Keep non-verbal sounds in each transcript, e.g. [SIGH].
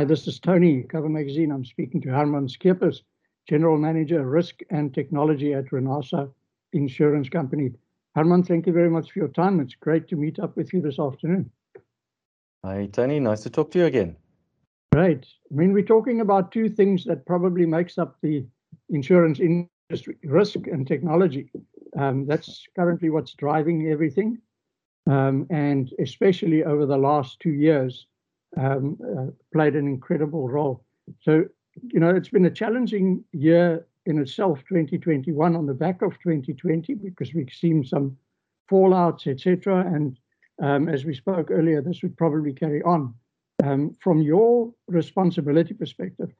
Hi, this is Tony, Cover Magazine. I'm speaking to Herman Skeepers, General Manager, Risk and Technology at Renasa Insurance Company. Herman, thank you very much for your time. It's great to meet up with you this afternoon. Hi, Tony. Nice to talk to you again. Great. I mean, we're talking about two things that probably makes up the insurance industry, risk and technology. Um, that's currently what's driving everything. Um, and especially over the last two years, um, uh, played an incredible role. So, you know, it's been a challenging year in itself, 2021, on the back of 2020, because we've seen some fallouts, etc. And um, as we spoke earlier, this would probably carry on. Um, from your responsibility perspective,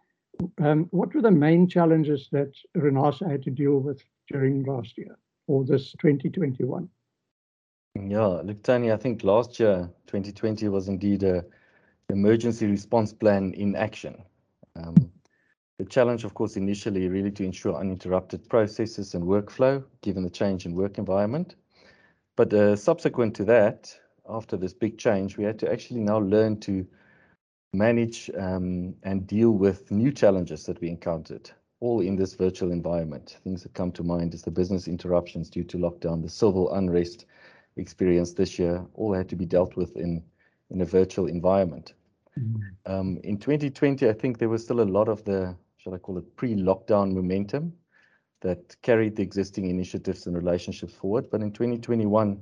um, what were the main challenges that Renasa had to deal with during last year or this 2021? Yeah, look, Tony, I think last year, 2020, was indeed a emergency response plan in action. Um, the challenge, of course, initially really to ensure uninterrupted processes and workflow, given the change in work environment. But uh, subsequent to that, after this big change, we had to actually now learn to manage um, and deal with new challenges that we encountered, all in this virtual environment. Things that come to mind is the business interruptions due to lockdown, the civil unrest experienced this year, all had to be dealt with in, in a virtual environment. Mm-hmm. Um, in 2020, I think there was still a lot of the, shall I call it, pre-lockdown momentum that carried the existing initiatives and relationships forward. But in 2021,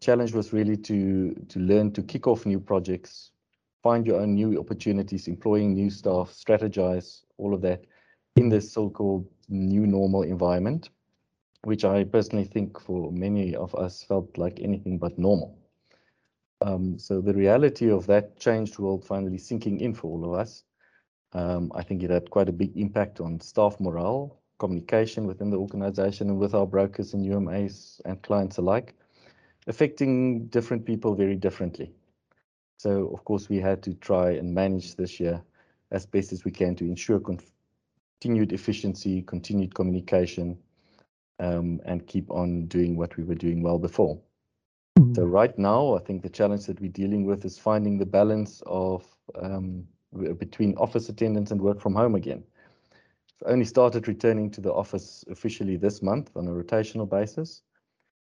challenge was really to to learn to kick off new projects, find your own new opportunities, employing new staff, strategize, all of that in this so-called new normal environment, which I personally think for many of us felt like anything but normal. Um, so the reality of that changed world finally sinking in for all of us. Um, I think it had quite a big impact on staff morale, communication within the organization and with our brokers and UMAs and clients alike, affecting different people very differently. So of course we had to try and manage this year as best as we can to ensure continued efficiency, continued communication, um, and keep on doing what we were doing well before. So mm-hmm. right now, I think the challenge that we're dealing with is finding the balance of um, between office attendance and work from home again. I've only started returning to the office officially this month on a rotational basis.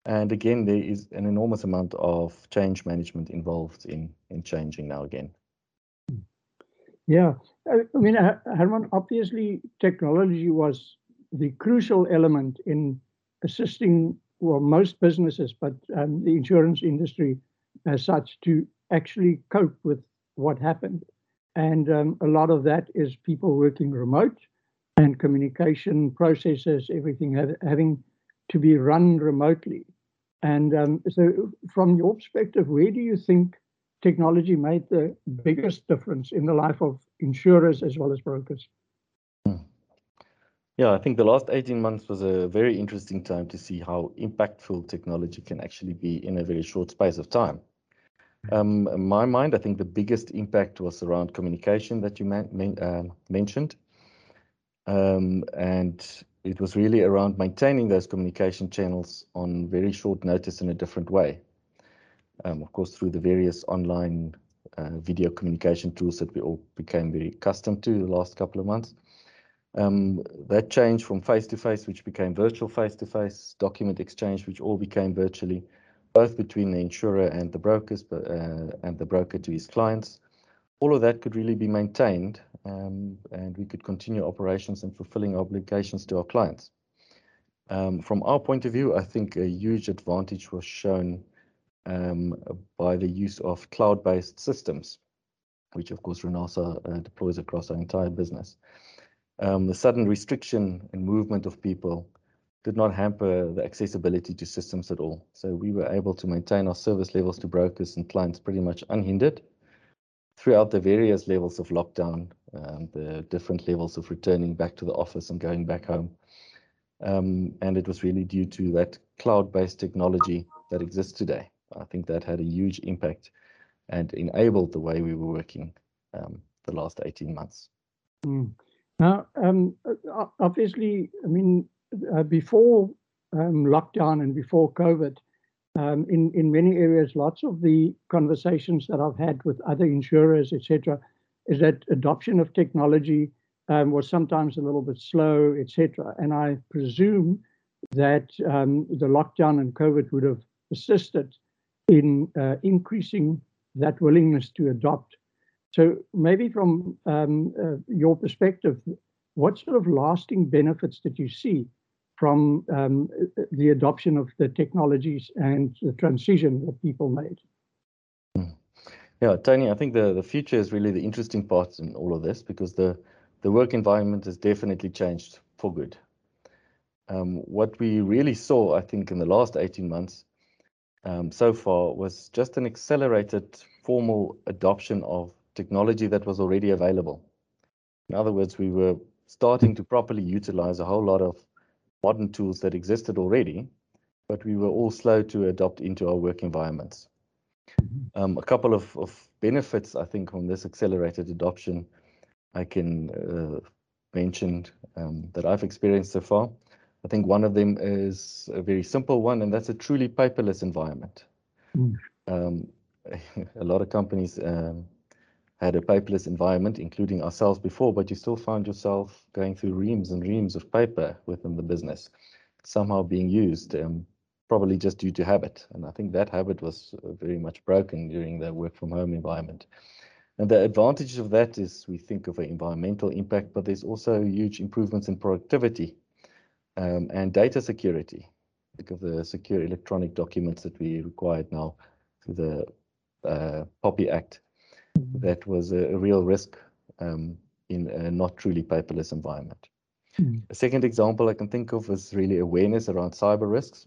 And again, there is an enormous amount of change management involved in, in changing now again. Yeah, I mean, Herman, obviously technology was the crucial element in assisting well, most businesses, but um, the insurance industry as such, to actually cope with what happened. And um, a lot of that is people working remote and communication processes, everything have, having to be run remotely. And um, so, from your perspective, where do you think technology made the biggest difference in the life of insurers as well as brokers? Yeah, I think the last 18 months was a very interesting time to see how impactful technology can actually be in a very short space of time. Um, in my mind, I think the biggest impact was around communication that you man, uh, mentioned. Um, and it was really around maintaining those communication channels on very short notice in a different way. Um, of course, through the various online uh, video communication tools that we all became very accustomed to the last couple of months. Um, that change from face-to-face, which became virtual face-to-face, document exchange, which all became virtually, both between the insurer and the brokers, but, uh, and the broker to his clients. All of that could really be maintained, um, and we could continue operations and fulfilling obligations to our clients. Um, from our point of view, I think a huge advantage was shown um, by the use of cloud-based systems, which of course Renasa uh, deploys across our entire business um, the sudden restriction and movement of people did not hamper the accessibility to systems at all. So we were able to maintain our service levels to brokers and clients pretty much unhindered throughout the various levels of lockdown, um, the different levels of returning back to the office and going back home. Um, and it was really due to that cloud-based technology that exists today. I think that had a huge impact and enabled the way we were working um, the last 18 months. Mm. Now, um, obviously, I mean, uh, before um, lockdown and before COVID, um, in in many areas, lots of the conversations that I've had with other insurers, etc., is that adoption of technology um, was sometimes a little bit slow, etc. And I presume that um, the lockdown and COVID would have assisted in uh, increasing that willingness to adopt. So maybe from um, uh, your perspective, what sort of lasting benefits did you see from um, the adoption of the technologies and the transition that people made? Hmm. Yeah, Tony, I think the, the future is really the interesting part in all of this because the, the work environment has definitely changed for good. Um, what we really saw, I think, in the last 18 months um, so far was just an accelerated formal adoption of technology that was already available. In other words, we were starting to properly utilize a whole lot of modern tools that existed already, but we were all slow to adopt into our work environments. Mm-hmm. Um, a couple of, of, benefits, I think, from this accelerated adoption I can uh, mention um, that I've experienced so far. I think one of them is a very simple one, and that's a truly paperless environment. Mm. Um, [LAUGHS] a lot of companies um, had a paperless environment, including ourselves before, but you still found yourself going through reams and reams of paper within the business, somehow being used, um, probably just due to habit. And I think that habit was uh, very much broken during the work from home environment. And the advantage of that is we think of an environmental impact, but there's also huge improvements in productivity um, and data security because of the secure electronic documents that we required now through the uh, POPI Act. That was a, a real risk um, in a not truly paperless environment. Mm. A second example I can think of is really awareness around cyber risks.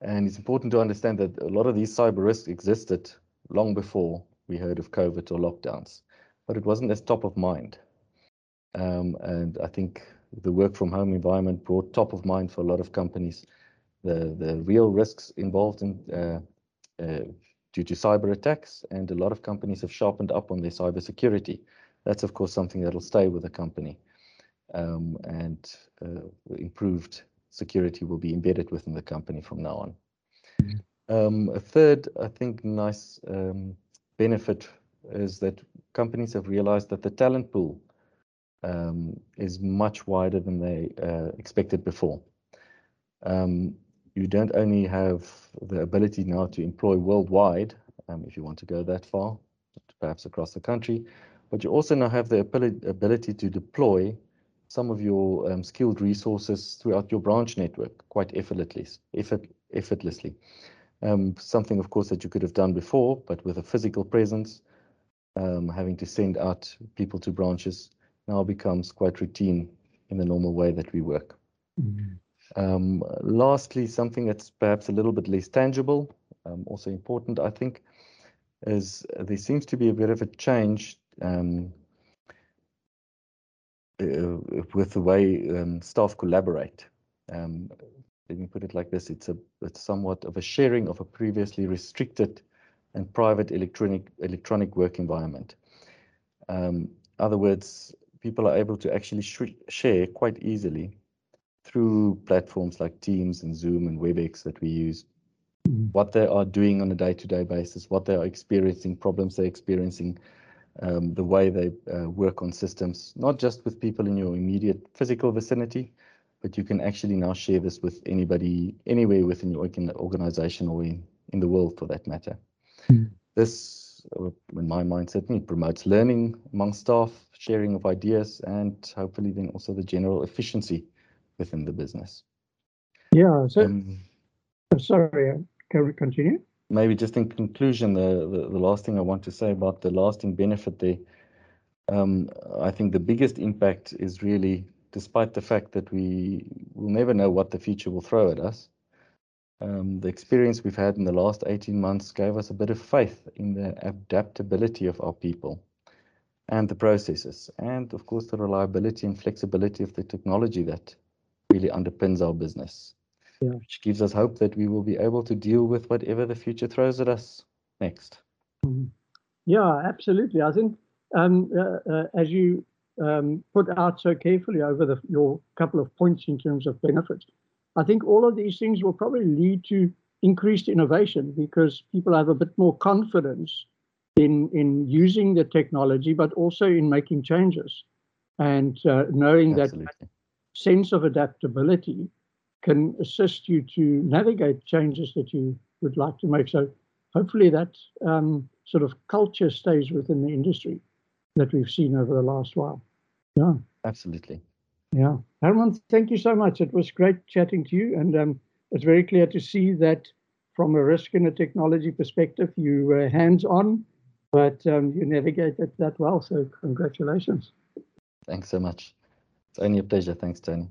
And it's important to understand that a lot of these cyber risks existed long before we heard of COVID or lockdowns, but it wasn't as top of mind. Um, and I think the work from home environment brought top of mind for a lot of companies the, the real risks involved in uh, uh, due to cyber attacks, and a lot of companies have sharpened up on their cyber security. That's of course something that'll stay with the company, um, and uh, improved security will be embedded within the company from now on. Um, a third, I think, nice um, benefit is that companies have realized that the talent pool um, is much wider than they uh, expected before. Um, you don't only have the ability now to employ worldwide, um, if you want to go that far, perhaps across the country, but you also now have the ability to deploy some of your um, skilled resources throughout your branch network quite effortlessly. Effort, effortlessly. Um, something, of course, that you could have done before, but with a physical presence, um, having to send out people to branches now becomes quite routine in the normal way that we work. Mm-hmm. Um, lastly, something that's perhaps a little bit less tangible, um, also important, I think, is there seems to be a bit of a change um, uh, with the way um, staff collaborate. Um, let me put it like this: it's a it's somewhat of a sharing of a previously restricted and private electronic electronic work environment. Um, other words, people are able to actually share quite easily through platforms like Teams and Zoom and WebEx that we use, mm-hmm. what they are doing on a day-to-day basis, what they are experiencing, problems they're experiencing, um, the way they uh, work on systems, not just with people in your immediate physical vicinity, but you can actually now share this with anybody anywhere within your organization or in, in the world for that matter. Mm. This, uh, in my mind, certainly promotes learning among staff, sharing of ideas, and hopefully then also the general efficiency within the business. Yeah. So, um, sorry, uh, can we continue? Maybe just in conclusion, the, the, the last thing I want to say about the lasting benefit there, um, I think the biggest impact is really, despite the fact that we will never know what the future will throw at us, um, the experience we've had in the last 18 months gave us a bit of faith in the adaptability of our people and the processes, and of course the reliability and flexibility of the technology that really underpins our business, yeah. which gives us hope that we will be able to deal with whatever the future throws at us next. Mm-hmm. Yeah, absolutely. I think um, uh, uh, as you um, put out so carefully over the, your couple of points in terms of benefits, I think all of these things will probably lead to increased innovation because people have a bit more confidence in in using the technology, but also in making changes, and uh, knowing Absolutely. that sense of adaptability can assist you to navigate changes that you would like to make. So hopefully that um, sort of culture stays within the industry that we've seen over the last while. Yeah. Absolutely. Yeah. Herman, thank you so much. It was great chatting to you. And um, it's very clear to see that from a risk and a technology perspective, you were hands on, but um, you navigated that well. So congratulations. Thanks so much. It's only a pleasure. Thanks, Tony.